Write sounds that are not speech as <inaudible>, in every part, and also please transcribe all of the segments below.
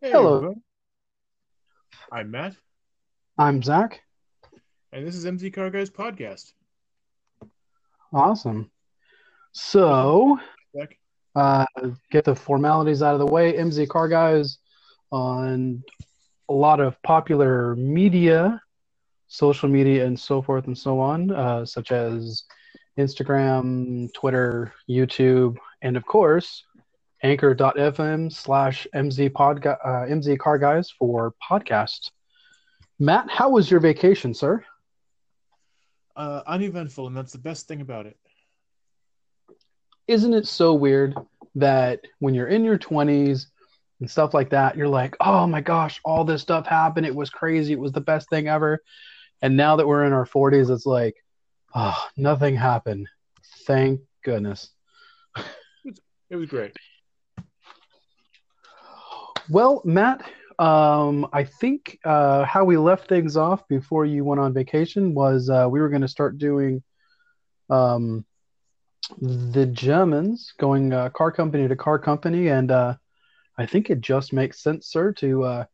Hey, Hello, everyone. I'm Matt, I'm Zach. and this is MZ Car Guys Podcast. Awesome. So, Zach. uh, get the formalities out of the way. MZ Car Guys on a lot of popular media, social media, and so forth and so on, uh, such as Instagram, Twitter, YouTube, and of course, anchor.fm slash MZ, uh, MZ Car Guys for podcast. Matt, how was your vacation, sir? Uh, uneventful, and that's the best thing about it. isn't it so weird that when you're in your 20s and stuff like that, you're like, oh my gosh, all this stuff happened. It was crazy. It was the best thing ever. And now that we're in our 40s, it's like, oh, nothing happened. Thank goodness. It was great. Well, Matt, um, I think uh, how we left things off before you went on vacation was uh, we were going to start doing um, the Germans going uh, car company to car company, and uh, I think it just makes sense, sir, to uh,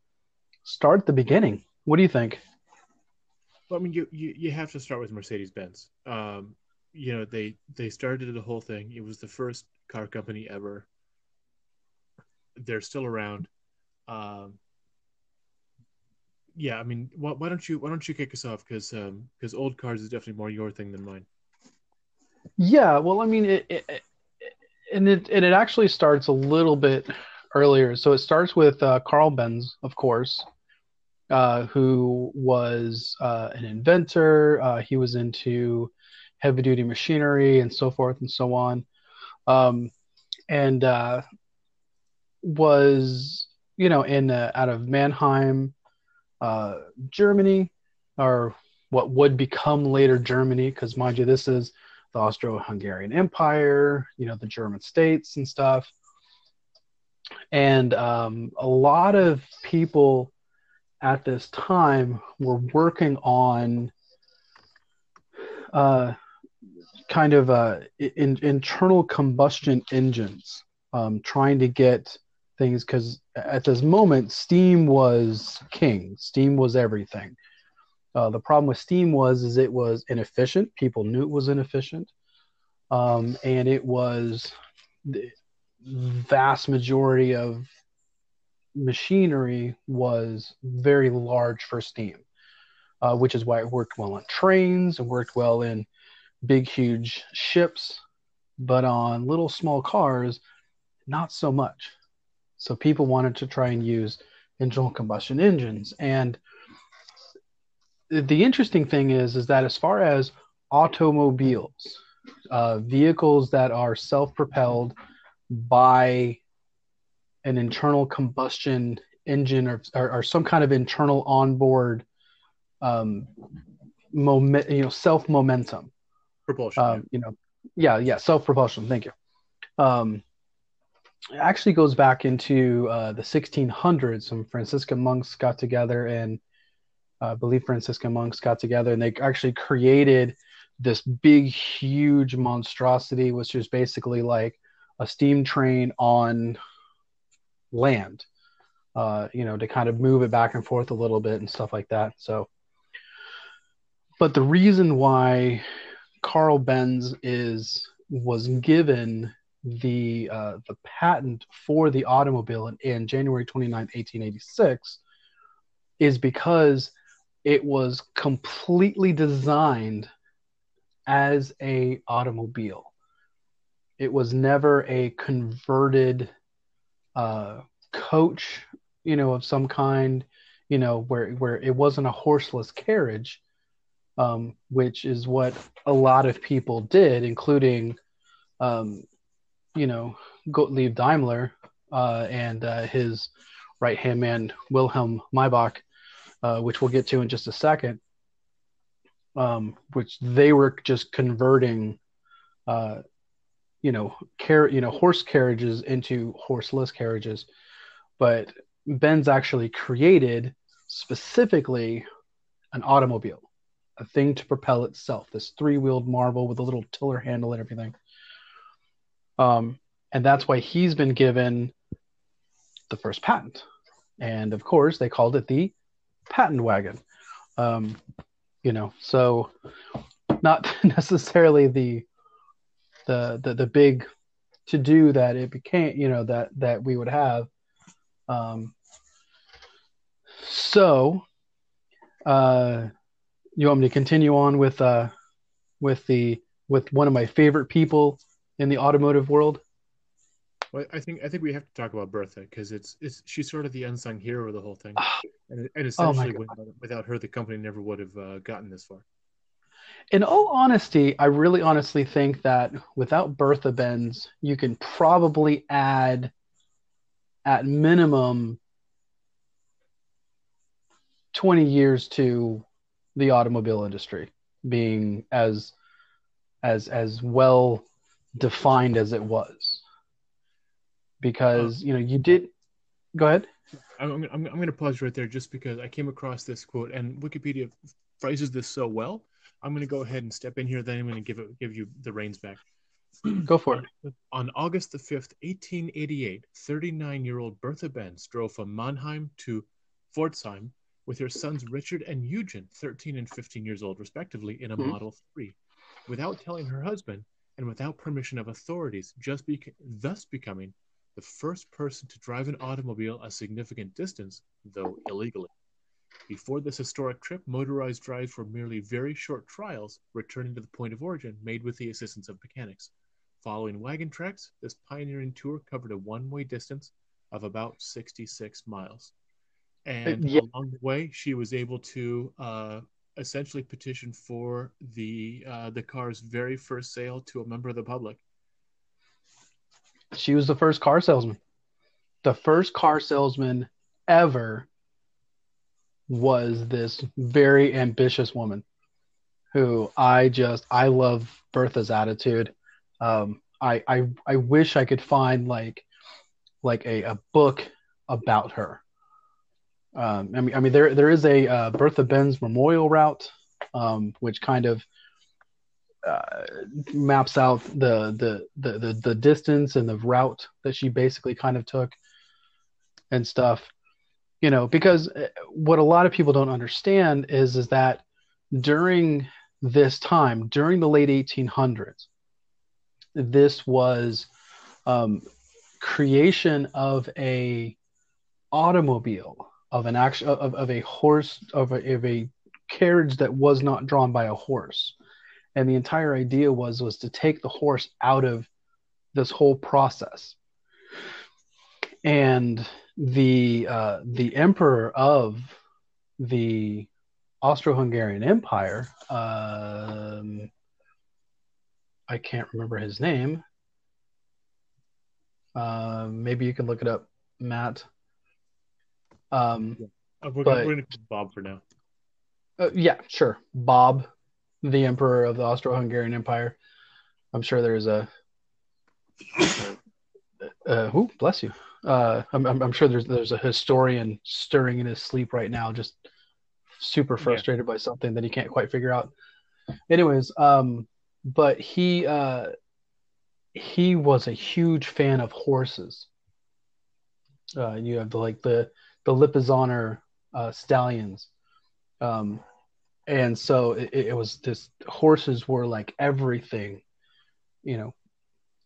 start at the beginning. What do you think? Well, I mean, you, you you have to start with Mercedes Benz. Um, you know, they they started the whole thing. It was the first car company ever. They're still around. Um, yeah, I mean, why, why don't you why don't you kick us off? Because um, because old cars is definitely more your thing than mine. Yeah, well, I mean, it, it, it and it and it actually starts a little bit earlier. So it starts with uh, Carl Benz, of course, uh, who was uh, an inventor. Uh, he was into heavy duty machinery and so forth and so on, um, and uh, was you know in uh, out of Mannheim, uh, Germany, or what would become later Germany, because mind you, this is the Austro-Hungarian Empire, you know, the German states and stuff. And um, a lot of people at this time were working on uh, kind of uh, in, internal combustion engines, um, trying to get things because at this moment, steam was king. Steam was everything. Uh, the problem with steam was is it was inefficient. People knew it was inefficient, um, and it was the vast majority of machinery was very large for steam, uh, which is why it worked well on trains and worked well in big, huge ships, but on little, small cars, not so much. So people wanted to try and use internal combustion engines. And the interesting thing is, is that as far as automobiles, uh, vehicles that are self-propelled by an internal combustion engine or, or, or some kind of internal onboard um, moment, you know, self momentum. Propulsion. Um, you know, yeah, yeah, self propulsion. Thank you. Um, it actually goes back into uh, the 1600s. Some Franciscan monks got together, and uh, I believe Franciscan monks got together, and they actually created this big, huge monstrosity, which is basically like a steam train on land. Uh, you know, to kind of move it back and forth a little bit and stuff like that. So, but the reason why Carl Benz is was given the uh, the patent for the automobile in, in January 29, 1886 is because it was completely designed as a automobile. It was never a converted uh, coach, you know, of some kind, you know, where where it wasn't a horseless carriage, um, which is what a lot of people did, including, um, you know, Gottlieb Daimler uh, and uh, his right hand man Wilhelm Maybach, uh, which we'll get to in just a second. Um, which they were just converting, uh, you know, car- you know, horse carriages into horseless carriages, but Benz actually created specifically an automobile, a thing to propel itself, this three-wheeled marvel with a little tiller handle and everything. Um, and that's why he's been given the first patent and of course they called it the patent wagon. Um, you know, so not <laughs> necessarily the the the, the big to do that it became you know that that we would have um so uh you want me to continue on with uh with the with one of my favorite people in the automotive world? Well, I think I think we have to talk about Bertha because it's it's she's sort of the unsung hero of the whole thing, <sighs> and, and Oh essentially without, without her, the company never would have uh, gotten this far. in all honesty, I really honestly think that without Bertha Benz, you can probably add at minimum 20 years to the automobile industry being as as as well defined as it was because you know you did go ahead I'm, I'm, I'm going to pause right there just because I came across this quote and Wikipedia phrases this so well. I'm going to go ahead and step in here. Then I'm going to give it, give you the reins back. go for it On August the 5th, 1888, 39 year old Bertha Benz drove from Mannheim to Pforzheim with her sons Richard and Eugen, 13 and 15 years old, respectively, in a Mhm. Model 3, without telling her husband and without permission of authorities, just thus becoming the first person to drive an automobile a significant distance, though illegally. Before this historic trip, motorized drives were merely very short trials, returning to the point of origin, made with the assistance of mechanics. Following wagon tracks, this pioneering tour covered a one way distance of about 66 miles. And yeah. along the way, she was able to uh, essentially petition for the uh, the car's very first sale to a member of the public. she was the first car salesman the first car salesman ever was this very ambitious woman who I just I love Bertha's attitude. Um, I I I wish I could find like like a, a book about her. Um, I mean I mean there there is a uh, Bertha Benz memorial route, um, which kind of uh, maps out the, the the the the distance and the route that she basically kind of took and stuff. You know because uh, what a lot of people don't understand is is that during this time during the late 1800s this was um, creation of a automobile of an action of, of a horse of a, of a carriage that was not drawn by a horse and the entire idea was was to take the horse out of this whole process and the uh, the emperor of the Austro-Hungarian Empire, um, I can't remember his name. Um, maybe you can look it up, Matt. Um, Uh, we're But- gonna, we're gonna call Bob for now. uh, yeah, sure. Bob, the emperor of the Austro-Hungarian Empire. I'm sure there's a. Uh, who bless you. Uh, I'm, I'm, I'm sure there's there's a historian stirring in his sleep right now, just super Yeah. frustrated by something that he can't quite figure out. Anyways, um, but he uh, he was a huge fan of horses. Uh, you have the, like the the Lipizzaner uh, stallions, um, and so it, it was this horses were like everything, you know,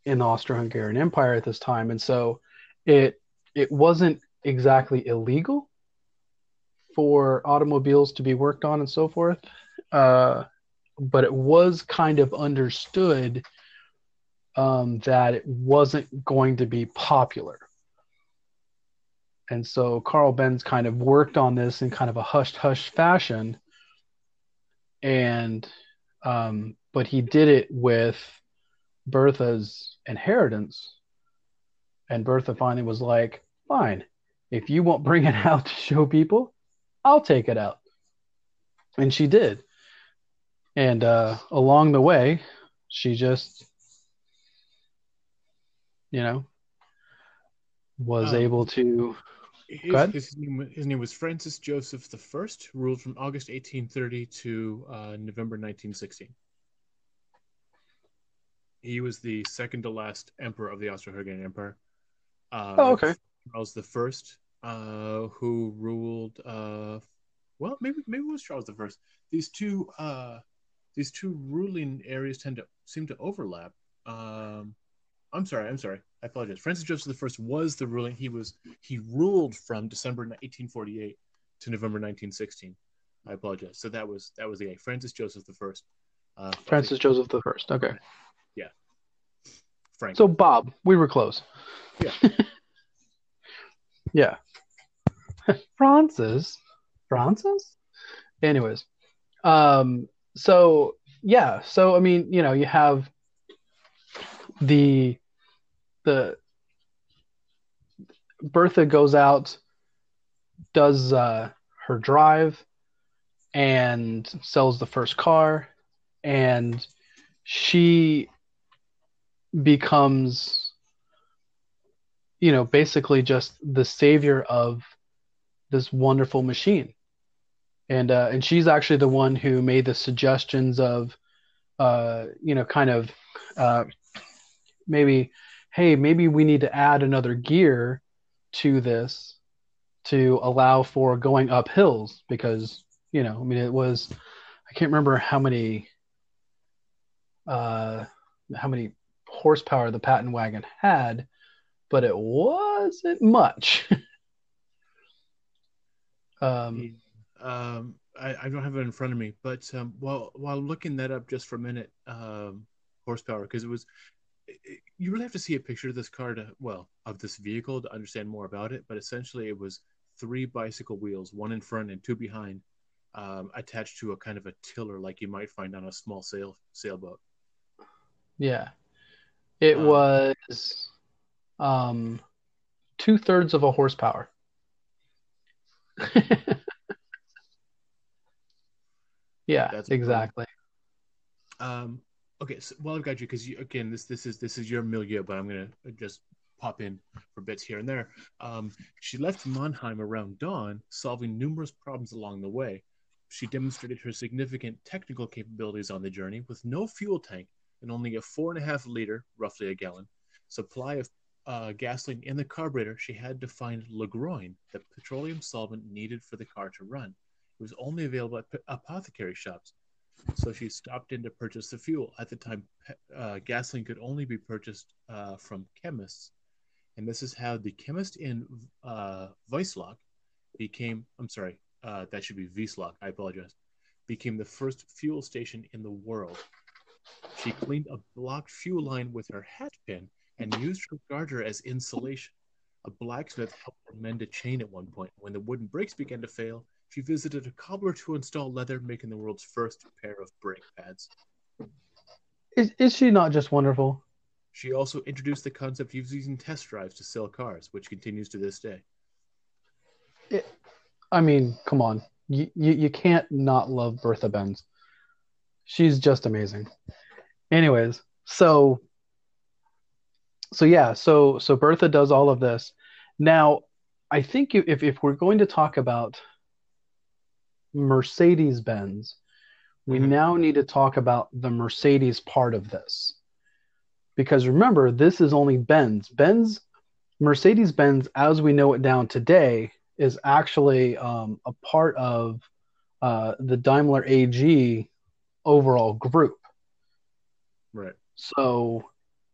in the Austro-Hungarian Empire at this time, and so it it wasn't exactly illegal for automobiles to be worked on and so forth, uh, but it was kind of understood um, that it wasn't going to be popular. And so Carl Benz kind of worked on this in kind of a hush hush fashion. And, um, but he did it with Bertha's inheritance. And Bertha finally was like, fine, if you won't bring it <laughs> out to show people, I'll take it out. And she did. And uh, along the way, she just, you know, was Um, able to His, name, his name was Francis Joseph First, ruled from August 1830 to uh, November 1916. He was the second to last emperor of the Austro-Hungarian Empire. Uh, Oh, okay. Charles the First uh, who ruled. Uh, well, maybe maybe it was Charles the First. These two uh, these two ruling areas tend to seem to overlap. Um, I'm sorry, I'm sorry. I apologize. Francis Joseph I was the ruling. He was he ruled from December 1848 to November 1916. I apologize. So that was that was the Francis Joseph the First. Uh, Francis Joseph the First. Okay. Yeah. Frank. So Bob, we were close. Yeah. <laughs> yeah. <laughs> Francis. Francis. Anyways, um, so yeah, so I mean, you know, you have the the Bertha goes out, does uh, her drive, and sells the first car, and she becomes, you know, basically just the savior of this wonderful machine. And uh, and she's actually the one who made the suggestions of, uh, you know, kind of uh, maybe hey, maybe we need to add another gear to this to allow for going up hills because, you know, I mean, it was, I can't remember how many, uh, how many horsepower the Patent wagon had, but it wasn't much. <laughs> um, um, I, I, don't have it in front of me, but um, while while looking that up just for a minute, um, horsepower because it was you really have to see a picture of this car to well of this vehicle to understand more about it but essentially it was three bicycle wheels one in front and two behind um, attached to a kind of a tiller like you might find on a small sail sailboat. Yeah. It um, was um two-thirds of a horsepower. <laughs> Yeah That's exactly. Um Okay, so, well, I've got you because again, this this is this is your milieu, but I'm gonna just pop in for bits here and there. Um, she left Mannheim around dawn, solving numerous problems along the way. She demonstrated her significant technical capabilities on the journey with no fuel tank and only a four and a half liter, roughly a gallon, supply of uh, gasoline in the carburetor. She had to find Ligroin, the petroleum solvent needed for the car to run. It was only available at apothecary shops so she stopped in to purchase the fuel. At the time, uh, gasoline could only be purchased uh, from chemists, and this is how the chemist in uh, Wiesloch became. I'm sorry, uh, that should be Wiesloch. I apologize. Became the first fuel station in the world. She cleaned a blocked fuel line with her hat pin and used her garter as insulation. A blacksmith helped mend a chain at one point. When the wooden brakes began to fail, she visited a cobbler to install leather, making the world's first pair of brake pads. Is, is she not just wonderful? She also introduced the concept of using test drives to sell cars, which continues to this day. It, I mean, come on. You, you, you can't not love Bertha Benz. She's just amazing. Anyways, so so yeah, so so Bertha does all of this. Now, I think if if we're going to talk about Mercedes Benz, we mm-hmm. now need to talk about the Mercedes part of this. Because remember, this is only Benz. Benz, Mercedes Benz, as we know it down today, is actually um, a part of uh, the Daimler AG overall group. Right. So,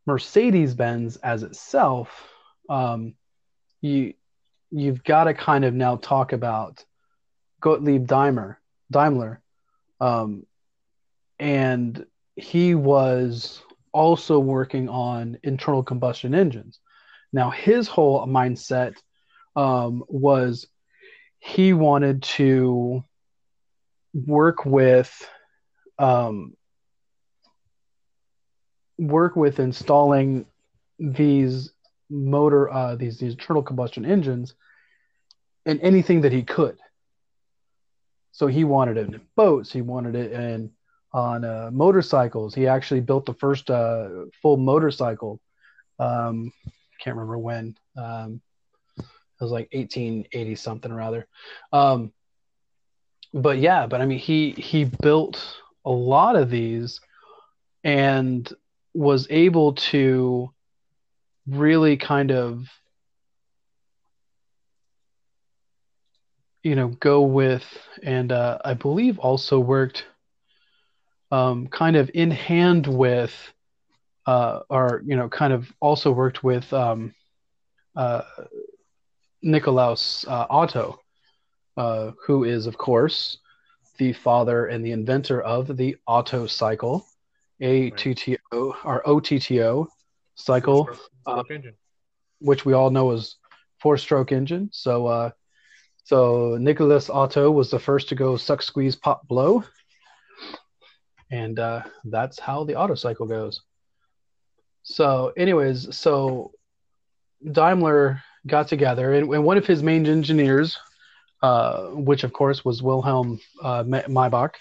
Mercedes Benz as itself, um, you you've got to kind of now talk about Gottlieb Daimler, Daimler, um, and he was also working on internal combustion engines. Now, his whole mindset um, was he wanted to work with um, work with installing these motor uh, these, these internal combustion engines in anything that he could so he wanted it in boats. He wanted it in on uh, motorcycles. He actually built the first uh, full motorcycle. Um, can't remember when. Um, it was like 1880 something or other. Um, but yeah, but I mean, he he built a lot of these, and was able to really kind of you know, go with, and uh, I believe also worked um, kind of in hand with, uh, or, you know, kind of also worked with um, uh, Nikolaus uh, Otto, uh, who is, of course, the father and the inventor of the Otto cycle, ATTO or OTTO cycle, Four-stroke uh, engine. which we all know is four-stroke engine. So, uh, so Nicholas Otto was the first to go suck, squeeze, pop, blow, and uh, that's how the Otto cycle goes. So, anyways, so Daimler got together, and, and one of his main engineers, uh, which of course was Wilhelm uh, Maybach,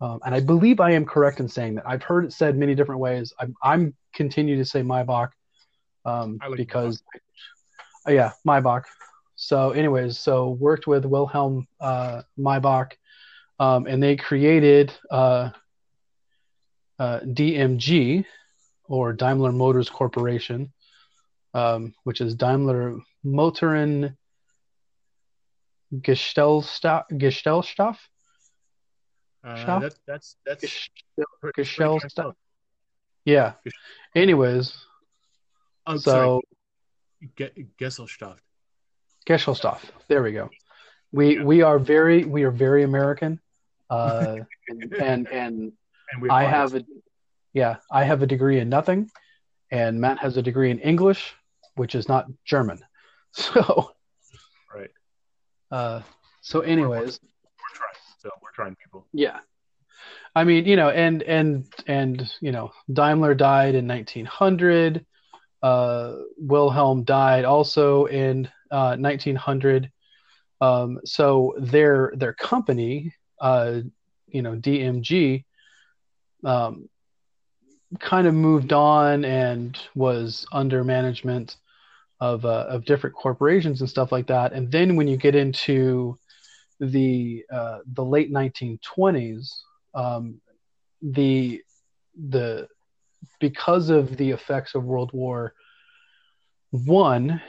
um, and I believe I am correct in saying that. I've heard it said many different ways. I'm, I'm continue to say Maybach um, like because, uh, yeah, Maybach. So, anyways, so worked with Wilhelm uh, Maybach, um, and they created uh, uh, DMG, or Daimler Motors Corporation, um, which is Daimler Motoren Gesellschaft. Gesellschaft? Uh, that, that's that's Gesell- pretty- pretty Gesellschaft. Yeah. Anyways, Oh, so sorry. Ge- Gesellschaft. Gesellschaft. There we go. We we are very we are very American, uh, <laughs> and and And I have a yeah I have a degree in nothing, and Matt has a degree in English, which is not German. <laughs> So right. uh, so anyways, We're trying. So we're trying, people. yeah. I mean, you know, and and and you know, Daimler died in 1900. Uh, Wilhelm died also in uh, 1900. Um, so their their company, uh, you know, DMG, um, kind of moved on and was under management of uh, of different corporations and stuff like that. And then when you get into the uh, the late 1920s, um, the the because of the effects of World War One,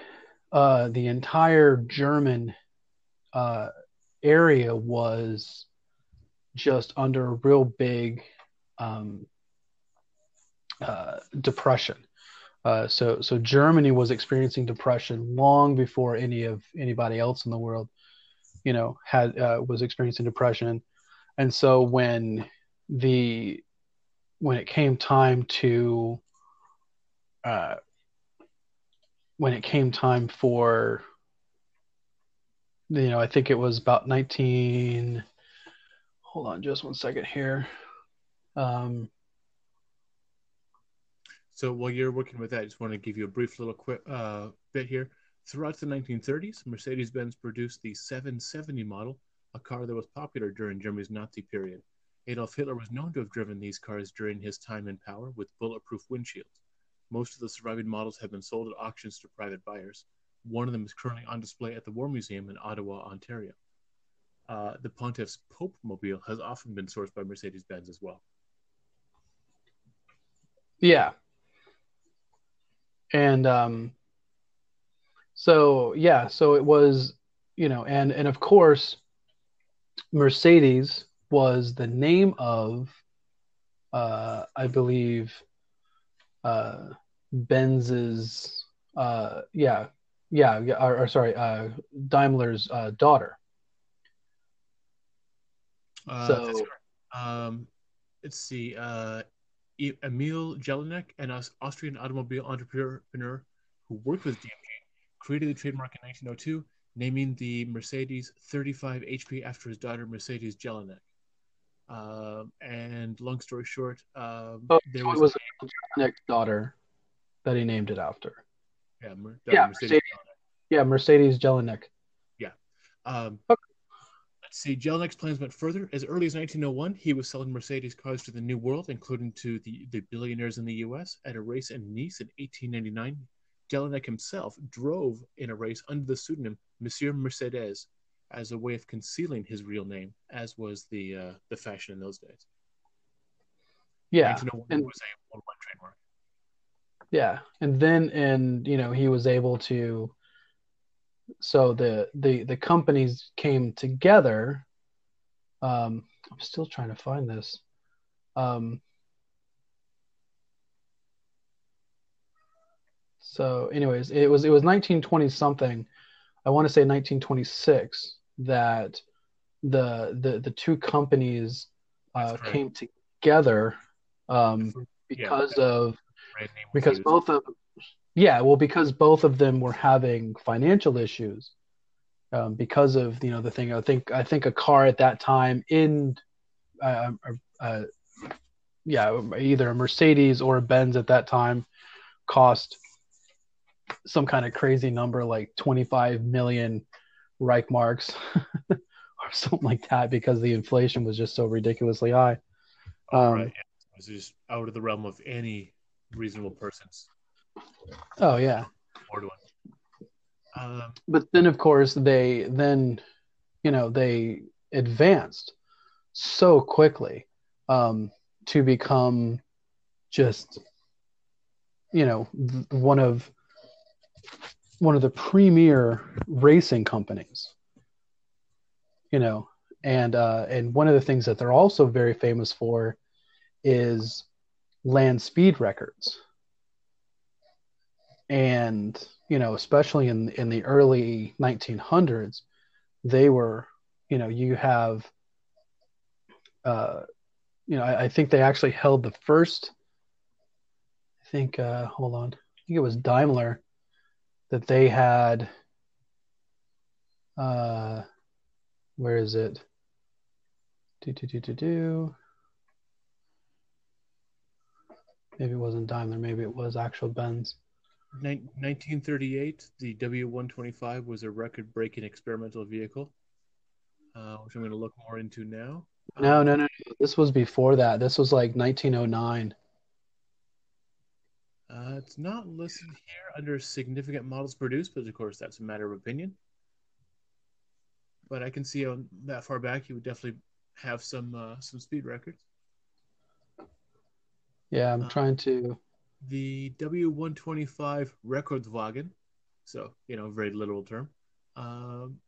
uh, the entire German uh, area was just under a real big um, uh, depression. Uh, so, so Germany was experiencing depression long before any of anybody else in the world, you know, had uh, was experiencing depression, and so when the when it came time to uh, when it came time for you know i think it was about 19 hold on just one second here um, So while you're working with that, I just want to give you a brief little quick uh, bit here. Throughout the 1930s, Mercedes-Benz produced the 770 model, a car that was popular during Germany's Nazi period. Adolf Hitler was known to have driven these cars during his time in power with bulletproof windshields. Most of the surviving models have been sold at auctions to private buyers. One of them is currently on display at the War Museum in Ottawa, Ontario. Uh, the Pontiff's Pope Mobile has often been sourced by Mercedes-Benz as well. yeah and um, so yeah so it was you know and and of course mercedes was the name of uh, i believe uh, benz's uh, yeah yeah, yeah or, or sorry uh, daimler's uh, daughter Uh, So- um, let's see. Uh, Emil Jelinek, an Austrian automobile entrepreneur who worked with DMG, created the trademark in 1902, naming the Mercedes 35 HP after his daughter Mercedes Jelinek. Um, and long story short, um, Oh, there was, was Nick's daughter that he named it after. yeah, Mer- yeah, Mercedes Mercedes. Jelinek. Yeah, Mercedes Jelinek. Um, Okay. Let's see. Jelinek's plans went further. As early as 1901, he was selling Mercedes cars to the New World, including to the, the billionaires in the U.S. At a race in Nice in 1899, Jelinek himself drove in a race under the pseudonym Monsieur Mercedes as a way of concealing his real name, as was the uh, the fashion in those days. Yeah, 1901 and- was a worldwide trademark. Yeah, and then and you know he was able to so the the the companies came together. Um, I'm still trying to find this. Um, so, anyways, it was it was 1920 something. I want to say 1926 that the the the two companies uh, right. came together um, Yeah, because that of brand name was because both of yeah well because both of them were having financial issues um, because of you know the thing. I think i think a car at that time in uh, uh, uh, yeah either a mercedes or a benz at that time cost some kind of crazy number like 25 million reichmarks <laughs> or something like that because the inflation was just so ridiculously high. Um, right. It was just out of the realm of any reasonable person's. Oh yeah. Afford one. Um, but then of course they then you know they advanced so quickly um, to become just you know th- one of one of the premier racing companies you know? And uh, and one of the things that they're also very famous for is land speed records. And you know especially in in the early 1900s they were you know you have uh you know i, I think they actually held the first i think uh hold on i think it was daimler that they had uh where is it? Do do do do do maybe it wasn't daimler maybe it was actual benz nin- 1938, the W125 was a record-breaking experimental vehicle, uh, which I'm going to look more into now. no Um, no no no this was before that this was like 1909 Uh, it's not listed here under significant models produced, but of course that's a matter of opinion. But I can see on that far back, you would definitely have some uh, some speed records. Yeah i'm Uh, trying to The W125 Rekordwagen, so you know, very literal term. Um,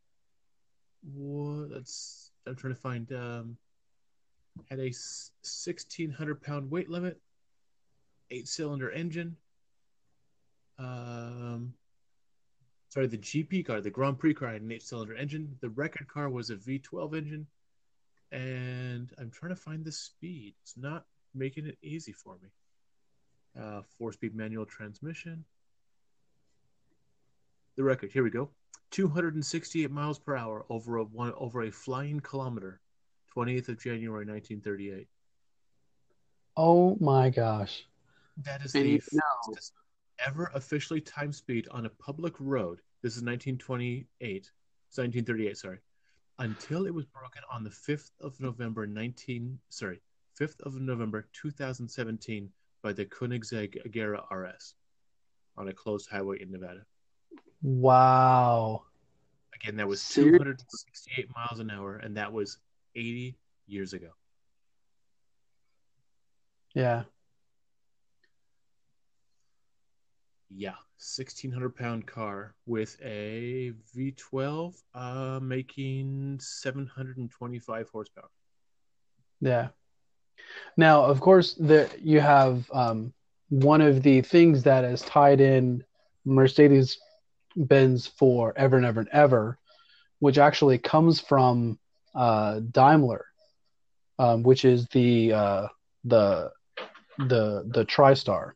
what, that's I'm trying to find. Um, had a 1600 pound weight limit, eight cylinder engine. Um, sorry, the GP car, the Grand Prix car, had an eight cylinder engine. The record car was a V12 engine. And I'm trying to find the speed. It's not making it easy for me. Uh, four speed manual transmission. The record, here we go 268 miles per hour over a, one, over a flying kilometer, 20th of January 1938. oh my gosh That is And the you know- fastest ever officially time speed on a public road. This is 1928. It's 1938, sorry. Until it was broken on the 5th of November 19 sorry, 5th of November 2017 by the Koenigsegg Agera RS on a closed highway in Nevada. wow Again, that was Seriously? 268 miles an hour and that was 80 years ago. yeah Yeah, 1600 pound car with a V12 uh, making 725 horsepower. Yeah. Now, of course, the you have um, one of the things that is tied in Mercedes Benz for ever and ever and ever, which actually comes from uh, Daimler, um, which is the uh, the the the TriStar,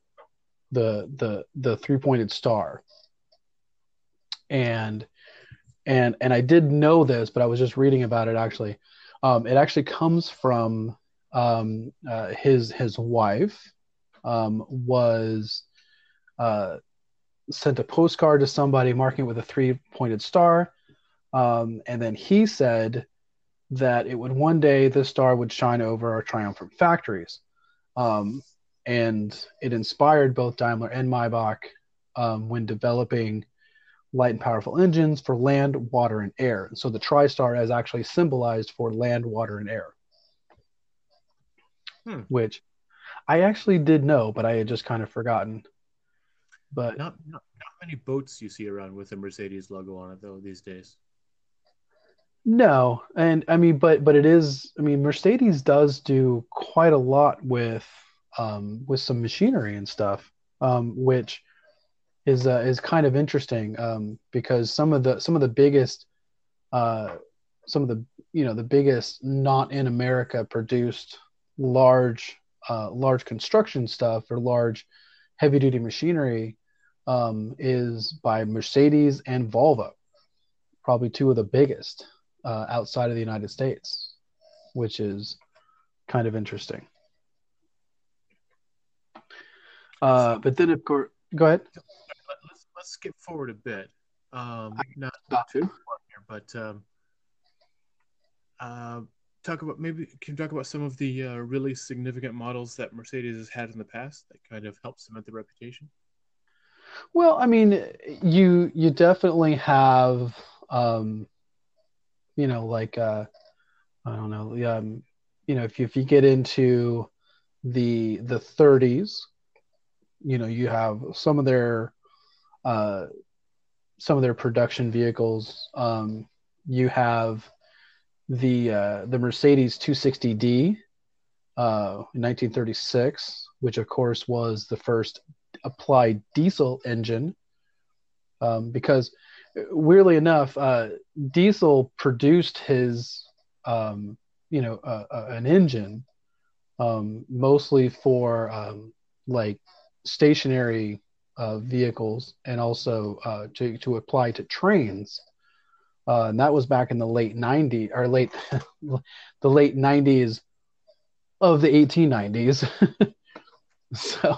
the the the three pointed star, and and and I did know this, but I was just reading about it actually. Um, it actually comes from um, uh, his his wife um, was uh, sent a postcard to somebody marking it with a three pointed star, um, and then he said that it would one day this star would shine over our triumphant factories, um, and it inspired both Daimler and Maybach um, when developing light and powerful engines for land, water, and air. So the TriStar is actually symbolized for land, water, and air. Hmm. Which I actually did know, but I had just kind of forgotten. But Not, not not many boats you see around with a Mercedes logo on it though these days. No, and I mean, but but it is. I mean, Mercedes does do quite a lot with um, with some machinery and stuff, um, which is uh, is kind of interesting um, because some of the some of the biggest uh, some of the you know the biggest not in America produced large uh, large construction stuff or large heavy duty machinery um, is by Mercedes and Volvo, probably two of the biggest uh, outside of the United States, which is kind of interesting. Uh, but then, of course, go ahead. Let's, let's skip forward a bit. Um, not, not to, here, but um, uh, talk about maybe can you talk about some of the uh, really significant models that Mercedes has had in the past that kind of help cement the reputation. Well, I mean, you you definitely have, um, you know, like uh, I don't know, um, you know, if you, if you get into the the 30s, you know, you have some of their uh, some of their production vehicles. Um, you have the uh, the Mercedes 260D uh, in 1936, which of course was the first applied diesel engine. Um, because weirdly enough, uh, Diesel produced his um, you know uh, uh, an engine um, mostly for um, like stationary uh, vehicles and also to, to apply to trains. Uh, and that was back in the late 90s or late <laughs> the late 90s of the 1890s. <laughs> so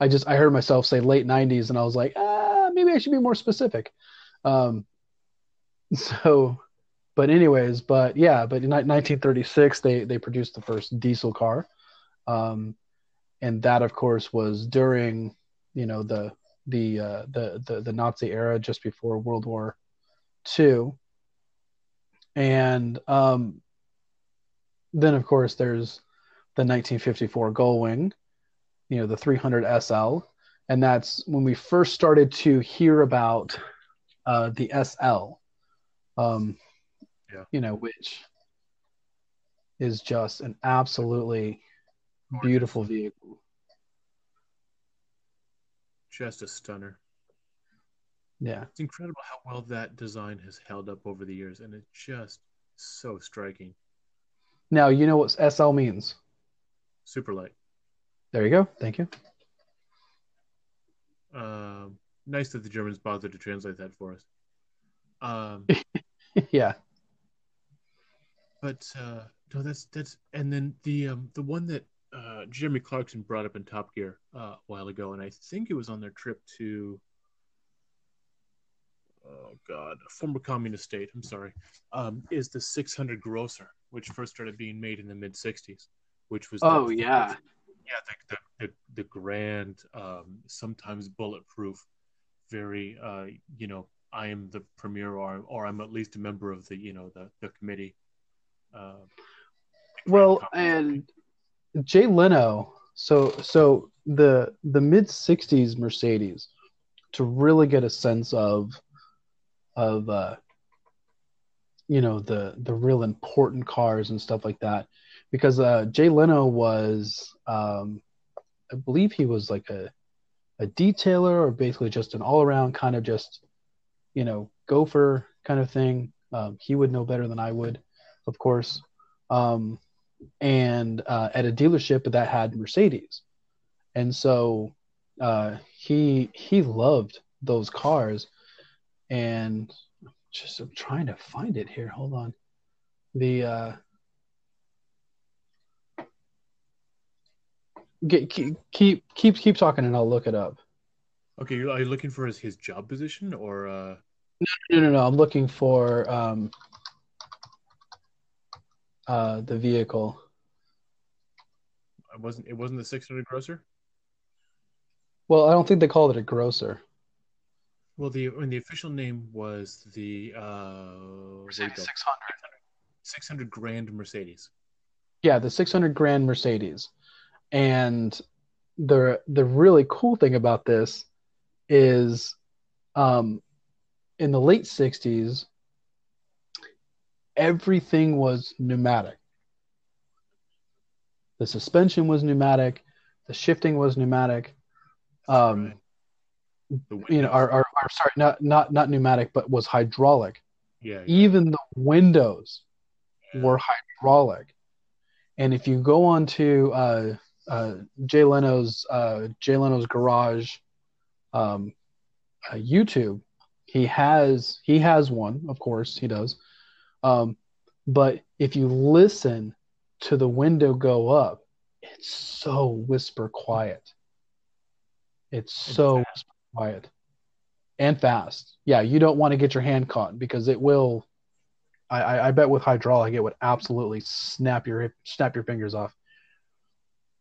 I just I heard myself say late 90s and I was like, ah, maybe I should be more specific. Um, <laughs> so, but anyways, but yeah, but in 1936 they they produced the first diesel car. Um, and that of course was during you know the the uh, the, the the Nazi era just before World War II, and um, then of course there's the 1954 Gullwing, you know the 300 SL, and that's when we first started to hear about uh, the SL, um, yeah. you know which is just an absolutely beautiful vehicle. Just a stunner. Yeah. It's incredible how well that design has held up over the years, and it's just so striking. Now, you know what SL means? Super light. There you go. Thank you. Um, nice that the Germans bothered to translate that for us. Um, <laughs> yeah. But uh, no, that's that's and then the um, the one that uh, Jeremy Clarkson brought up in Top Gear uh, a while ago, and I think it was on their trip to oh god, a former communist state. I'm sorry. Um, is the 600 Grosser, which first started being made in the mid 60s, which was oh the, yeah, yeah, the the, the, the grand, um, sometimes bulletproof, very uh, you know, I am the premier, or or I'm at least a member of the you know the the committee. Uh, well, and Jay Leno. So so the the mid '60s Mercedes to really get a sense of of uh, you know the the real important cars and stuff like that because uh, Jay Leno was um, I believe he was like a a detailer or basically just an all around kind of just you know gopher kind of thing. Um, he would know better than I would, of course. Um, and uh, at a dealership that had Mercedes, and so uh, he he loved those cars, and just I'm trying to find it here. Hold on, the uh, get, keep keep keep keep talking and I'll look it up. Okay, are you looking for his, his job position or? Uh... No, no, no, no. I'm looking for um, uh, the vehicle. It wasn't. It wasn't the 600 Grosser. Well, I don't think they called it a Grosser. Well, the when the official name was the uh, Mercedes 600. 600 Grand Mercedes. Yeah, the 600 Grand Mercedes, and the the really cool thing about this is um, in the late 60s, everything was pneumatic. The suspension was pneumatic, the shifting was pneumatic. Um, Right. The you know, our, our, our sorry, not not not pneumatic, but was hydraulic. yeah, yeah. Even the windows Yeah. were hydraulic. And if you go on to uh, uh, Jay Leno's uh, Jay Leno's Garage um, uh, YouTube, he has he has one, of course he does. Um, but if you listen to the window go up, it's so whisper quiet. It's so whisper quiet and fast. Yeah, you don't want to get your hand caught because it will. I, I, bet with hydraulic it would absolutely snap your snap your fingers off.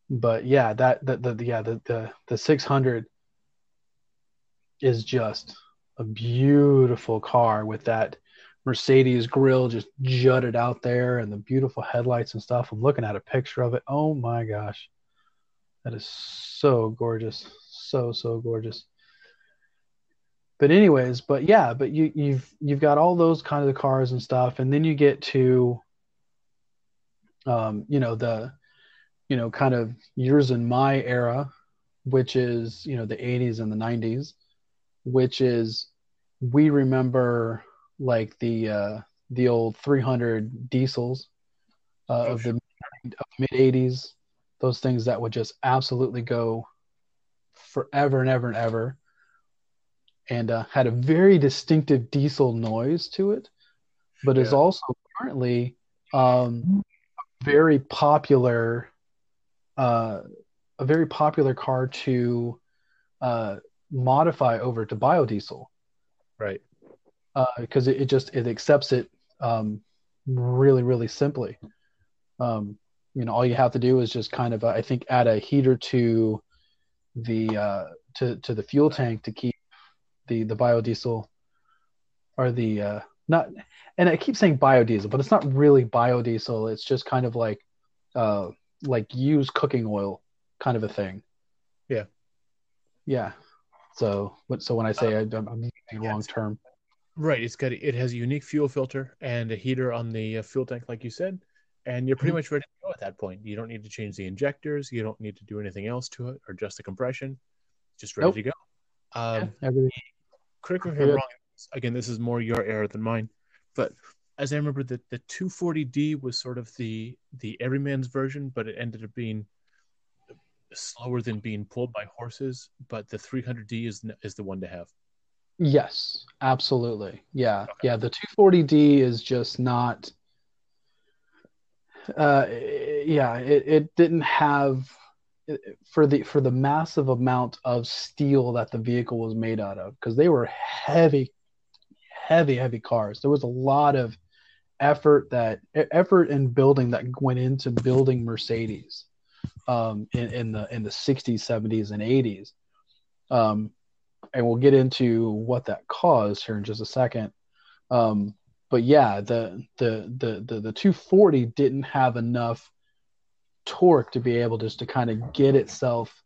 But yeah, that the, the yeah the the the 600 is just a beautiful car with that Mercedes grill just jutted out there and the beautiful headlights and stuff. I'm looking at a picture of it. Oh my gosh. That is so gorgeous. So so gorgeous. But anyways, but yeah, but you you've you've got all those kind of cars and stuff and then you get to um you know the you know kind of yours in my era which is you know the 80s and the 90s which is we remember like the uh, the old 300 diesels uh, of the mid 80s, those things that would just absolutely go forever and ever and ever, and uh, had a very distinctive diesel noise to it, but is also currently um, very popular, uh, a very popular car to uh, modify over to biodiesel right. because it, it just it accepts it um, really really simply. Um, you know, all you have to do is just kind of uh, I think add a heater to the uh, to to the fuel tank to keep the the biodiesel or the uh, not and I keep saying biodiesel, but it's not really biodiesel. It's just kind of like uh, like used cooking oil kind of a thing. Yeah. Yeah. So, what- so when I say I, I'm, I'm using yeah, long term, Right. It's got it has a unique fuel filter and a heater on the uh, fuel tank, like you said, and you're pretty Mhm. much ready to go at that point. You don't need to change the injectors. You don't need to do anything else to it or just the compression. Just ready Nope. to go. Um, everything. Correct me if I'm wrong. Again, this is more your era than mine, but as I remember, the the 240D was sort of the the everyman's version, but it ended up being slower than being pulled by horses. But the 300D is is the one to have. Yes, absolutely. Yeah, yeah. The 240D is just not. Uh, yeah, it, it didn't have for the for the massive amount of steel that the vehicle was made out of because they were heavy, heavy, heavy cars. There was a lot of effort that effort and building that went into building Mercedes um, in, in the in the 60s, 70s, and 80s. Um, and we'll get into what that caused here in just a second. Um, but yeah, the, the the the the 240 didn't have enough torque to be able just to kind of get itself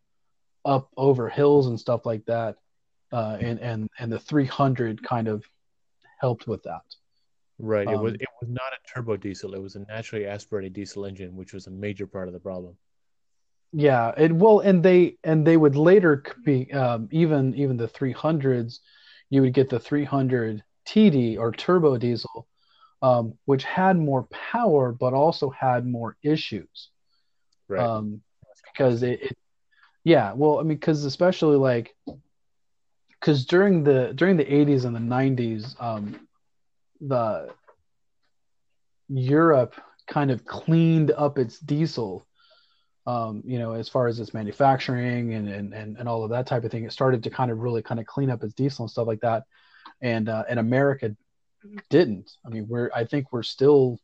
up over hills and stuff like that. Uh, and and and the 300 kind of helped with that. Right. it was Um, it was not a turbo diesel. It was a naturally aspirated diesel engine, which was a major part of the problem. Yeah, it well, and they and they would later be um, even even the 300s, you would get the 300 TD or turbo diesel, um, which had more power but also had more issues. Right. Um, because it, it, yeah, well, I mean, because especially like, because during the during the 80s and the 90s, um, the Europe kind of cleaned up its diesel um, you know, as far as its manufacturing and, and, and, and all of that type of thing, it started to kind of really kind of clean up its diesel and stuff like that. And, uh, and America didn't, I mean, we're, I think we're still,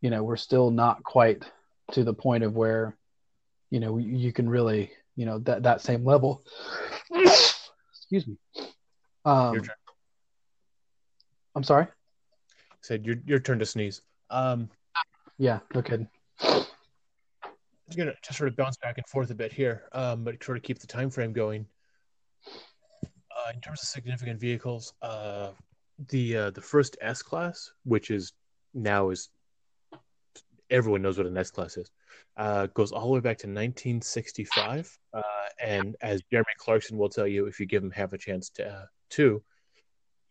you know, we're still not quite to the point of where, you know, you, can really, you know, that, that same level, excuse me. Um. I'm sorry. I Said your your turn to sneeze. Um, Yeah, no kidding. I'm just gonna just sort of bounce back and forth a bit here, um, but sort of keep the time frame going. uh, in terms of significant vehicles, uh, the uh, the first S class, which is now is everyone knows what an S class is, uh, goes all the way back to 1965. Uh, and as Jeremy Clarkson will tell you, if you give him half a chance to, uh, to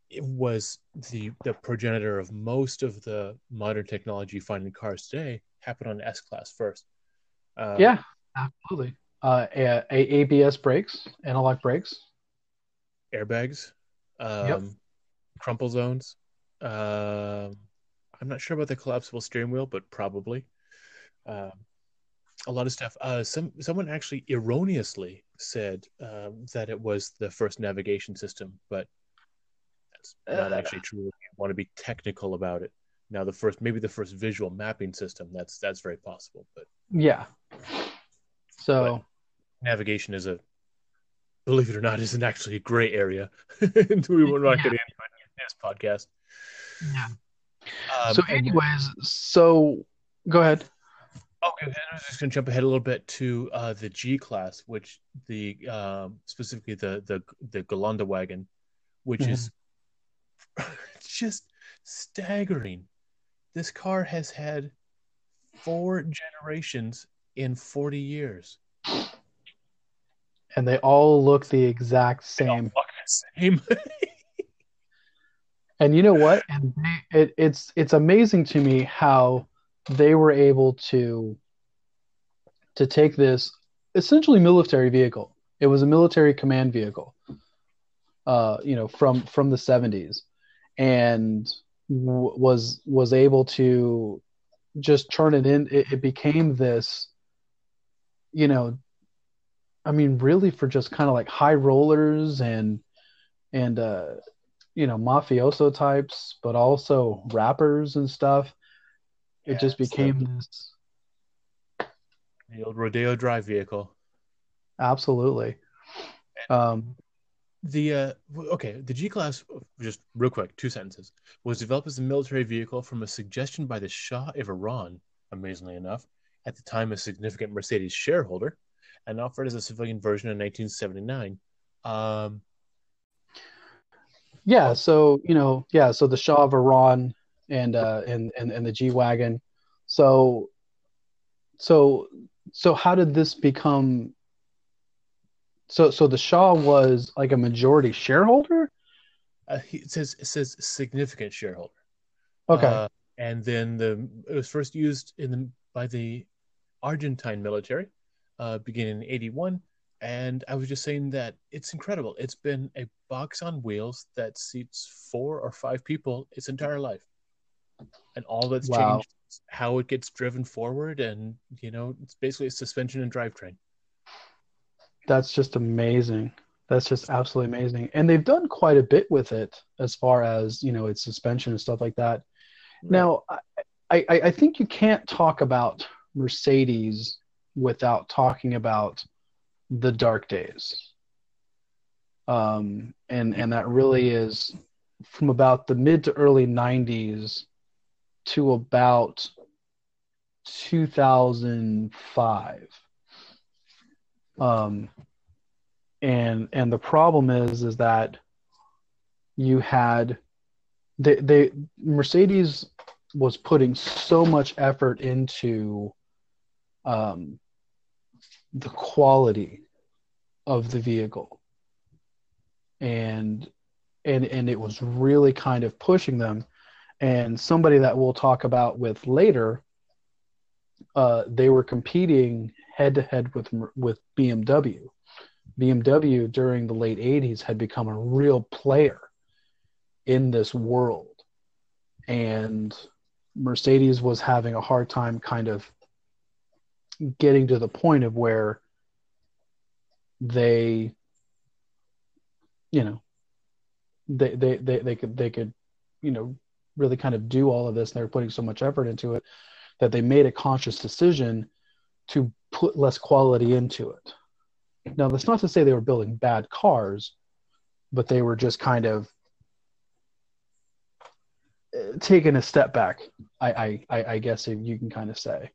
it was the the progenitor of most of the modern technology you find in cars today happened on S class first. Uh, yeah, absolutely. Uh, a, a ABS brakes, analog brakes, airbags, um, yep. crumple zones. Uh, I'm not sure about the collapsible steering wheel, but probably. Um, a lot of stuff. Uh, some someone actually erroneously said um, that it was the first navigation system, but that's not uh, actually true. Want to be technical about it. Now, the first maybe the first visual mapping system. That's that's very possible, but yeah. So navigation is a believe it or not, isn't actually a gray area. <laughs> we will not yeah. get into in this podcast. Yeah. Um, so, anyways, so go ahead. Okay, I was just going to jump ahead a little bit to uh, the G class, which the um, specifically the the the Geländewagen, which mm-hmm. is <laughs> just staggering. This car has had four generations in forty years, and they all look the exact same. Same. <laughs> and you know what? And they, it, it's it's amazing to me how they were able to to take this essentially military vehicle. It was a military command vehicle, uh, you know, from from the '70s, and w- was was able to just turn it in. It, it became this, you know, I mean, really for just kind of like high rollers and and uh, you know mafioso types, but also rappers and stuff it yeah, just became this the old rodeo drive vehicle. Absolutely. Um, the uh, okay, the G class, just real quick, two sentences, was developed as a military vehicle from a suggestion by the Shah of Iran, amazingly enough, at the time a significant Mercedes shareholder, and offered as a civilian version in 1979. Um, yeah, so you know, yeah, so the Shah of Iran and uh, and, and and the G wagon. So, so so how did this become? So so the Shah was like a majority shareholder. Uh, he, it says it says significant shareholder. Okay. Uh, and then the it was first used in the by the Argentine military, uh, beginning in '81. And I was just saying that it's incredible. It's been a box on wheels that seats four or five people its entire life and all that's wow. changed is how it gets driven forward and you know it's basically a suspension and drivetrain that's just amazing that's just absolutely amazing and they've done quite a bit with it as far as you know its suspension and stuff like that right. now I, I i think you can't talk about mercedes without talking about the dark days um and and that really is from about the mid to early 90s to about 2005. Um, and and the problem is is that you had they, they Mercedes was putting so much effort into um, the quality of the vehicle. And and and it was really kind of pushing them. And somebody that we'll talk about with later uh, they were competing head to head with with BMW. BMW during the late 80s had become a real player in this world. And Mercedes was having a hard time kind of getting to the point of where they you know they they they, they could they could you know really kind of do all of this and they were putting so much effort into it that they made a conscious decision to put less quality into it. Now, that's not to say they were building bad cars, but they were just kind of uh, taking a step back. I, I, I guess if you can kind of say.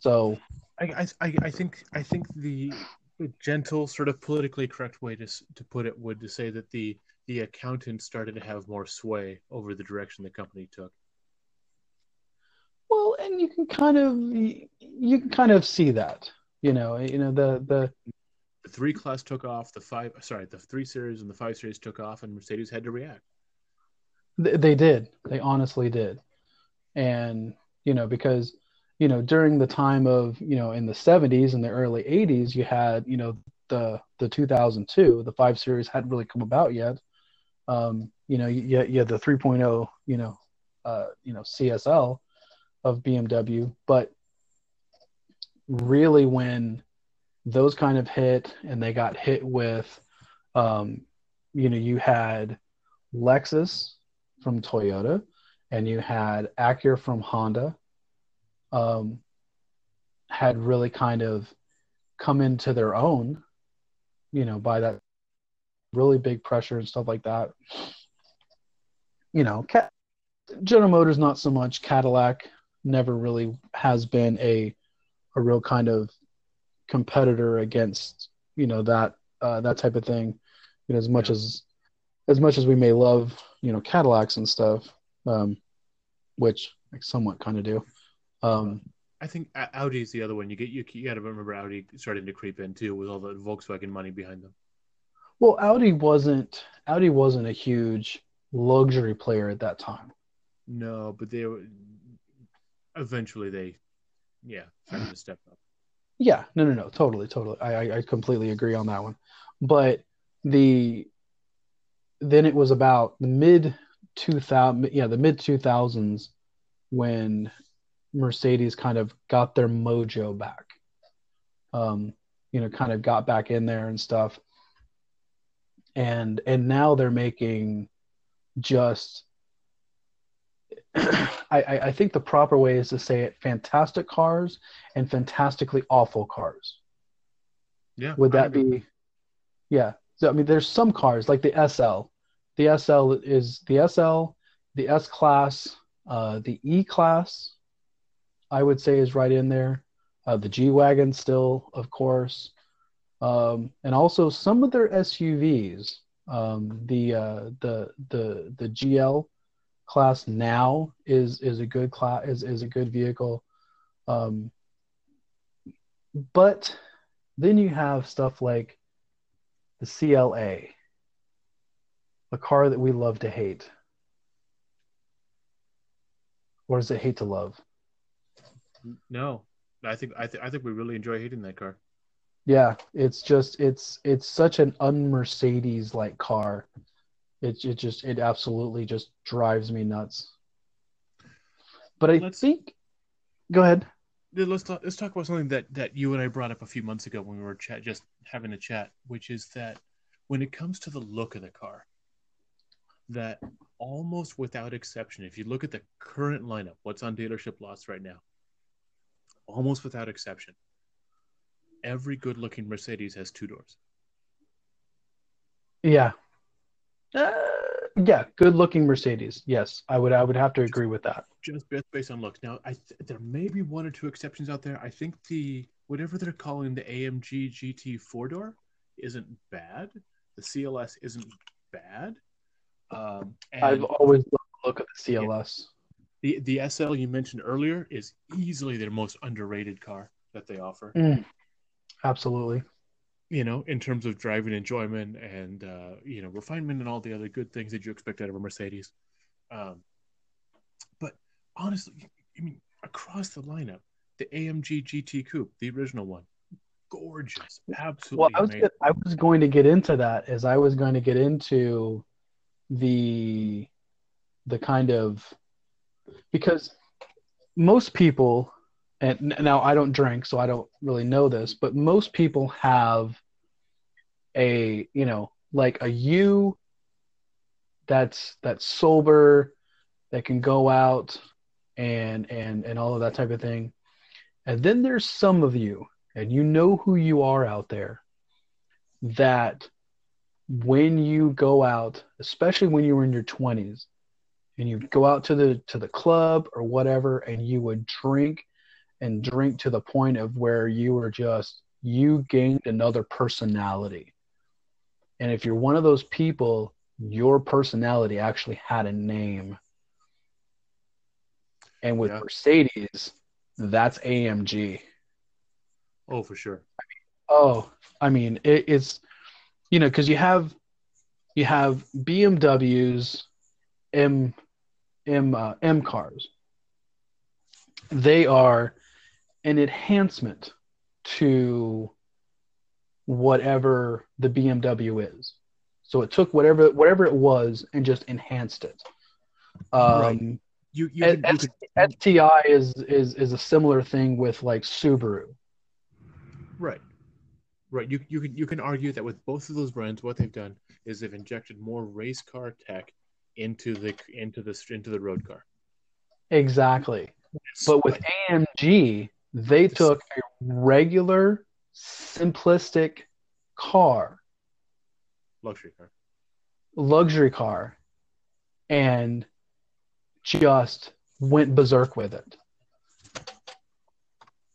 So, I, I, I think, I think the gentle, sort of politically correct way to to put it would to say that the the accountant started to have more sway over the direction the company took. Well, and you can kind of you can kind of see that, you know, you know the the the three class took off, the five sorry, the three series and the five series took off, and Mercedes had to react. They did. They honestly did, and you know because you know during the time of you know in the 70s and the early 80s you had you know the the 2002 the five series hadn't really come about yet. Um you know you, you had the 3.0 you know uh you know csl of bmw but really when those kind of hit and they got hit with um you know you had lexus from toyota and you had acura from honda um, had really kind of come into their own, you know, by that really big pressure and stuff like that. You know, General Motors not so much. Cadillac never really has been a a real kind of competitor against you know that uh, that type of thing. You know, as much yeah. as as much as we may love you know Cadillacs and stuff, um, which I somewhat kind of do. Um, I think Audi is the other one. You get you, you got to remember Audi starting to creep in too with all the Volkswagen money behind them. Well, Audi wasn't Audi wasn't a huge luxury player at that time. No, but they were eventually they, yeah, started to step up. Yeah, no, no, no, totally, totally. I, I completely agree on that one. But the then it was about the mid two thousand, yeah, the mid two thousands when Mercedes kind of got their mojo back. Um, you know, kind of got back in there and stuff. And and now they're making just <clears throat> I, I think the proper way is to say it fantastic cars and fantastically awful cars. Yeah. Would that be yeah. So I mean there's some cars like the SL. The SL is the SL, the S class, uh, the E class, I would say is right in there. Uh, the G wagon still, of course, um, and also some of their SUVs. Um, the uh, the the the GL class now is is a good class is, is a good vehicle. Um, but then you have stuff like the CLA, a car that we love to hate. Or does it hate to love? No, I think I, th- I think we really enjoy hating that car. Yeah, it's just it's it's such an un-Mercedes like car. It it just it absolutely just drives me nuts. But I let's, think, go ahead. Let's talk, let's talk about something that that you and I brought up a few months ago when we were chat just having a chat, which is that when it comes to the look of the car, that almost without exception, if you look at the current lineup, what's on dealership lots right now, almost without exception, every good looking Mercedes has two doors. Yeah. Uh, yeah, good looking Mercedes. Yes, I would I would have to agree with that. Just based on looks. Now, I th- there may be one or two exceptions out there. I think the whatever they're calling the AMG GT four door isn't bad. The CLS isn't bad. Um, I've always loved the look of the CLS. The the SL you mentioned earlier is easily their most underrated car that they offer. Mm, absolutely. You know, in terms of driving enjoyment and uh, you know refinement and all the other good things that you expect out of a Mercedes. Um, but honestly, I mean, across the lineup, the AMG GT Coupe, the original one, gorgeous, absolutely. Well, I was, gonna, I was going to get into that as I was going to get into the the kind of because most people and now I don't drink so I don't really know this but most people have a you know like a you that's that's sober that can go out and and and all of that type of thing. And then there's some of you and you know who you are out there that when you go out especially when you were in your 20s and you'd go out to the to the club or whatever and you would drink and drink to the point of where you were just you gained another personality. And if you're one of those people, your personality actually had a name. And with Yeah. Mercedes, that's AMG. Oh, for sure. Oh, I mean, it, it's you know because you have you have BMWs, M M uh, M cars. They are an enhancement to whatever the BMW is. So it took whatever whatever it was and just enhanced it. Um, Right. You you, S- you could, STI is is is a similar thing with like Subaru. right, right. You you can you can argue that with both of those brands, what they've done is they've injected more race car tech into the into the into the road car. Exactly. But with AMG, they took a regular, simplistic car, luxury car, luxury car, and just went berserk with it.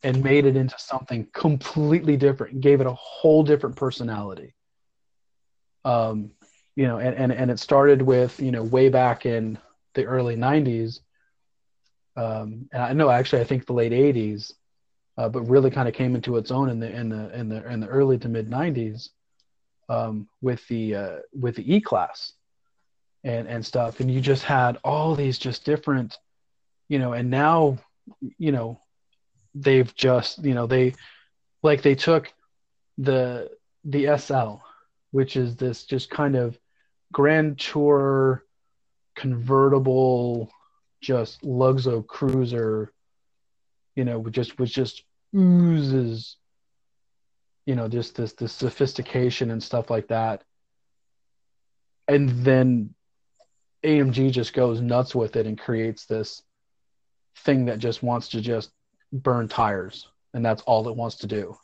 And made it into something completely different, gave it a whole different personality. Um, you know, and, and, and it started with, you know, way back in the early 90s. Um, and I know actually, I think the late 80s, uh, but really kind of came into its own in the in the in the in the early to mid 90s um, with the uh, with the E class and and stuff, and you just had all these just different, you know, and now, you know, they've just you know they like they took the the SL, which is this just kind of grand tour convertible just Luxo cruiser, you know, with just was just oozes, you know, just this this sophistication and stuff like that. And then AMG just goes nuts with it and creates this thing that just wants to just burn tires, and that's all it wants to do.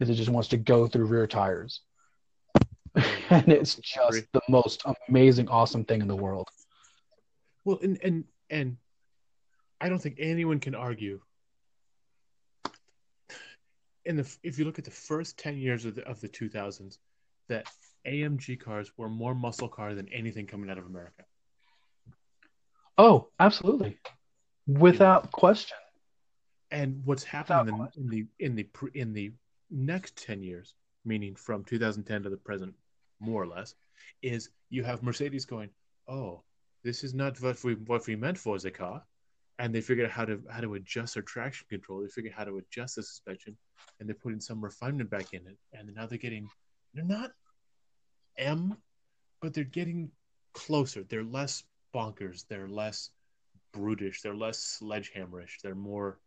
Is it just wants to go through rear tires. <laughs> and it's just the most amazing, awesome thing in the world. Well, and and and I don't think anyone can argue. In the if you look at the first ten years of the of the two thousands, that AMG cars were more muscle car than anything coming out of America. Oh, absolutely, without question. And what's happening in, in the in the in the next ten years, meaning from 2010 to the present, more or less, is you have Mercedes going, oh, this is not what we what we meant for the car, and they figured out how to how to adjust their traction control. They figured out how to adjust the suspension, and they're putting some refinement back in it. And now they're getting, they're not M, but they're getting closer. They're less bonkers. They're less brutish. They're less sledgehammerish. They're more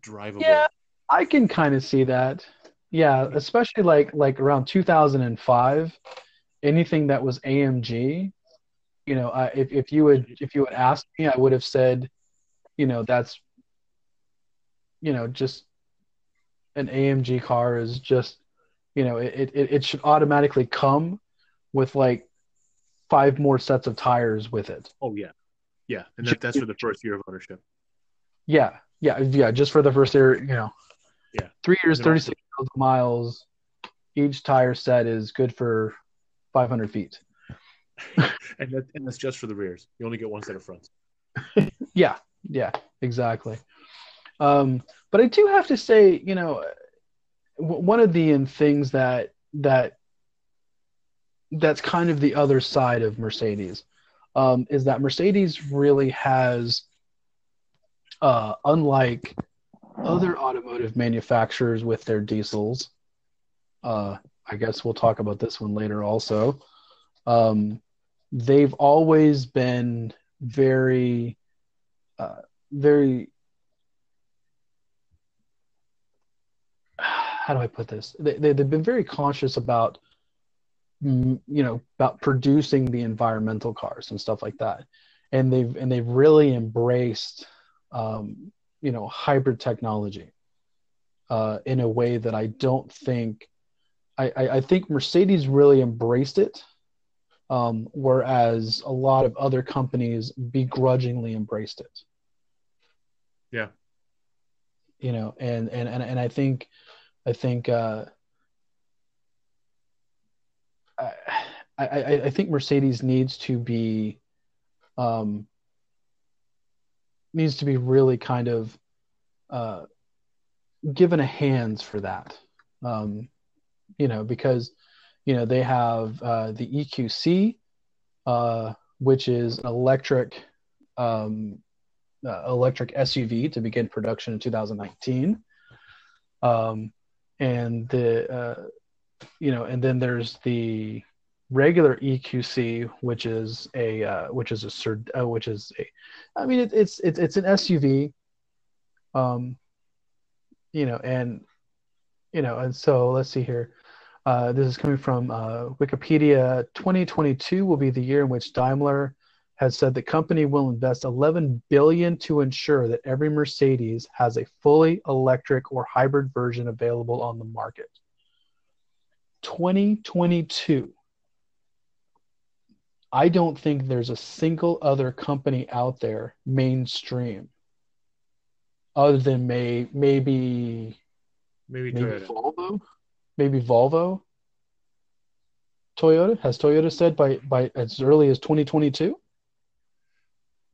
drivable. Yeah, I can kind of see that. Yeah, especially like like around 2005, anything that was AMG, you know, I, if if you would if you had asked me, I would have said, you know, that's, you know, just an AMG car is just, you know, it it it should automatically come with like five more sets of tires with it. Oh yeah, yeah, and that, that's for the first year of ownership. Yeah, yeah, yeah. Just for the first year, you know. Yeah. Three years, thirty-six thousand miles. Each tire set is good for five hundred feet. <laughs> and that, and that's just for the rears. You only get one set of fronts. <laughs> Yeah, yeah, exactly. Um, but I do have to say, you know, w- one of the things that that that's kind of the other side of Mercedes um, is that Mercedes really has, uh, unlike other automotive manufacturers with their diesels, uh, I guess we'll talk about this one later also. Um, they've always been very, uh, very. How do I put this? They, they, they've been very conscious about, mm, you know, about producing the environmental cars and stuff like that, and they've and they've really embraced, um, you know, hybrid technology, uh, in a way that I don't think, I, I, I think Mercedes really embraced it, um, whereas a lot of other companies begrudgingly embraced it. Yeah. You know, and and and, and I think I think uh, I, I I think Mercedes needs to be um, needs to be really kind of uh, given a hands for that. Um, you know, because you know they have uh, the EQC, uh, which is electric um, uh, electric SUV to begin production in 2019. Um, and the uh, you know, and then there's the regular EQC, which is a uh, which is a uh, which is a, I mean it, it's it's it's an SUV, um, you know, and you know, and so let's see here. Uh, this is coming from uh, Wikipedia. 2022 will be the year in which Daimler has said the company will invest 11 billion to ensure that every Mercedes has a fully electric or hybrid version available on the market. 2022. I don't think there's a single other company out there mainstream other than may maybe Maybe, maybe Toyota. Volvo, maybe Volvo. Toyota has Toyota said by by as early as 2022.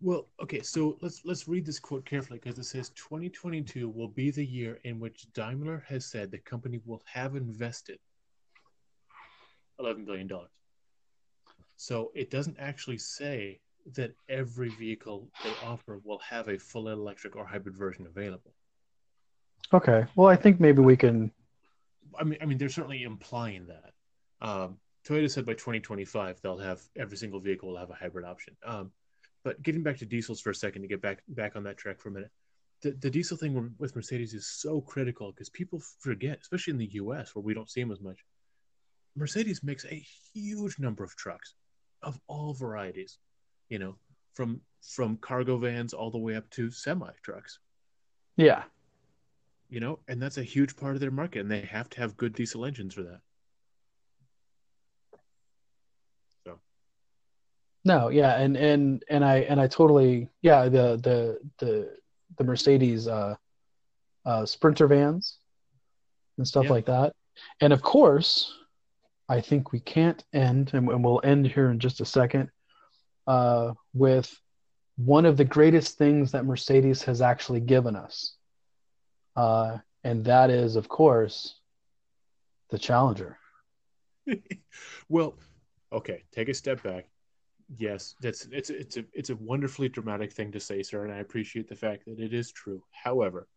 Well, okay, so let's let's read this quote carefully because it says 2022 will be the year in which Daimler has said the company will have invested 11 billion dollars. So it doesn't actually say that every vehicle they offer will have a full electric or hybrid version available. Okay, well I think maybe we can. I mean, I mean, they're certainly implying that. Um, Toyota said by 2025 they'll have every single vehicle will have a hybrid option. Um, but getting back to diesels for a second to get back back on that track for a minute, the, the diesel thing with Mercedes is so critical because people forget, especially in the U.S. where we don't see them as much. Mercedes makes a huge number of trucks of all varieties, you know, from from cargo vans all the way up to semi trucks. Yeah, You know, and that's a huge part of their market, and they have to have good diesel engines for that. So no, yeah, and and and I and I totally yeah the the the the Mercedes uh, uh, Sprinter vans and stuff Yeah. like that, and of course, I think we can't end, and, we'll end here in just a second, uh, with one of the greatest things that Mercedes has actually given us, uh, and that is, of course, the Challenger. <laughs> well, okay, take a step back. Yes, that's it's it's a it's a wonderfully dramatic thing to say, sir, and I appreciate the fact that it is true. However,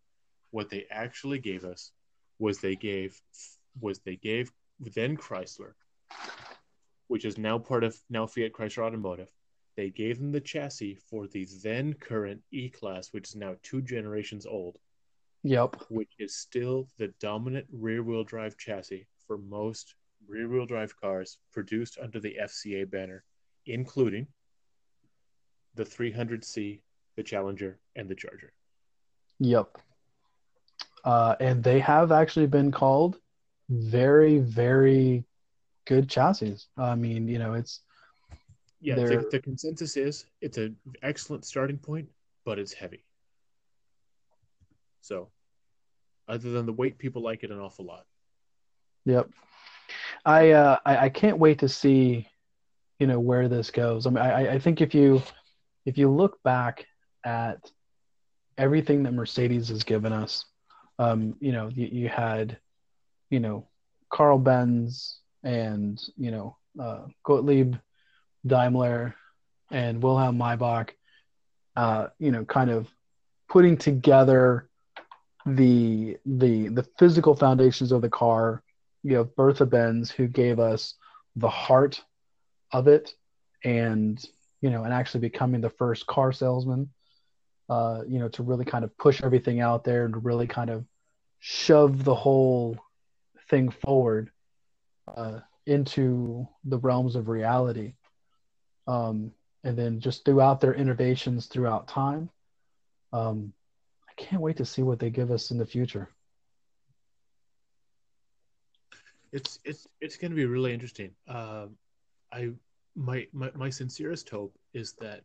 what they actually gave us was they gave was they gave then Chrysler, which is now part of now Fiat Chrysler Automotive. They gave them the chassis for the then current E class, which is now two generations old, Yep. which is still the dominant rear wheel drive chassis for most rear wheel drive cars produced under the FCA banner, including the 300C, the Challenger, and the Charger. Yep. Uh, and they have actually been called very, very good chassis. I mean, you know, it's Yeah, the, the consensus is it's an excellent starting point, but it's heavy. So, other than the weight, people like it an awful lot. Yep. I uh I, I can't wait to see, you know, where this goes. I mean I, I think if you if you look back at everything that Mercedes has given us, um, you know, you, you had, you know, Carl Benz and, you know, uh, Gottlieb Daimler and Wilhelm Maybach, uh, you know, kind of putting together the the the physical foundations of the car. You have Bertha Benz who gave us the heart of it and you know and actually becoming the first car salesman uh, you know to really kind of push everything out there and really kind of shove the whole thing forward uh, into the realms of reality um, and then just throughout their innovations throughout time um, I can't wait to see what they give us in the future It's it's it's going to be really interesting. Um, I my, my my sincerest hope is that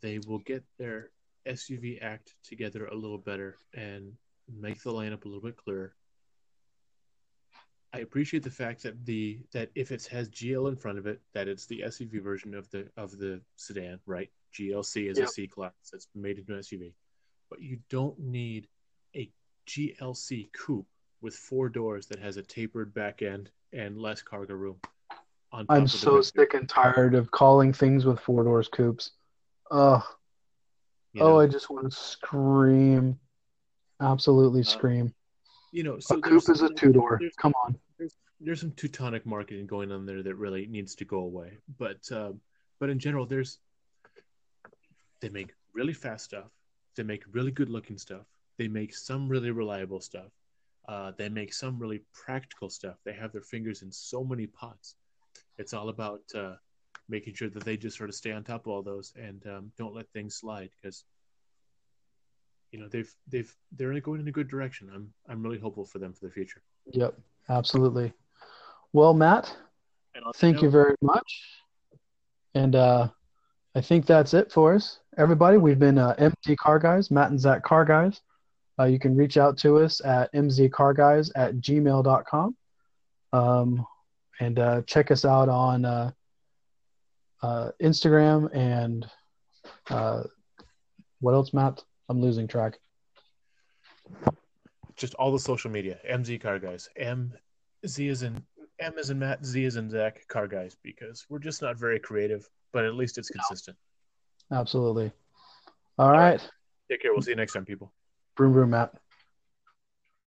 they will get their SUV act together a little better and make the lineup a little bit clearer. I appreciate the fact that the that if it has GL in front of it, that it's the SUV version of the of the sedan, right? GLC is a C class that's made into an SUV, but you don't need a GLC coupe with four doors that has a tapered back end and less cargo room. On top I'm so sick and tired of calling things with four doors coupes. Ugh. you Oh. I just want to scream. Absolutely uh, scream. you know, so a coupe is a two door. Come on. There's some Teutonic marketing going on there that really needs to go away. But um, but in general, there's they make really fast stuff. They make really good looking stuff. They make some really reliable stuff. Uh, they make some really practical stuff. They have their fingers in so many pots. It's all about uh, making sure that they just sort of stay on top of all those and um, don't let things slide because you know they've they've they're going in a good direction. I'm I'm really hopeful for them for the future. Yep, absolutely. Well, Matt, And on that thank you very much. And uh, I think that's it for us. Everybody, we've been uh, MZ Car Guys, Matt and Zach Car Guys. Uh, you can reach out to us at mzcarguys at gmail.com. Um, and uh, check us out on uh, uh, Instagram and uh, what else, Matt? I'm losing track. Just all the social media. MZ Car Guys. M Z is in M is in Matt. Z is in Zach. Car Guys because we're just not very creative, but at least it's consistent. Absolutely. All right. Take care. We'll see you next time, people. Broom, broom, Matt.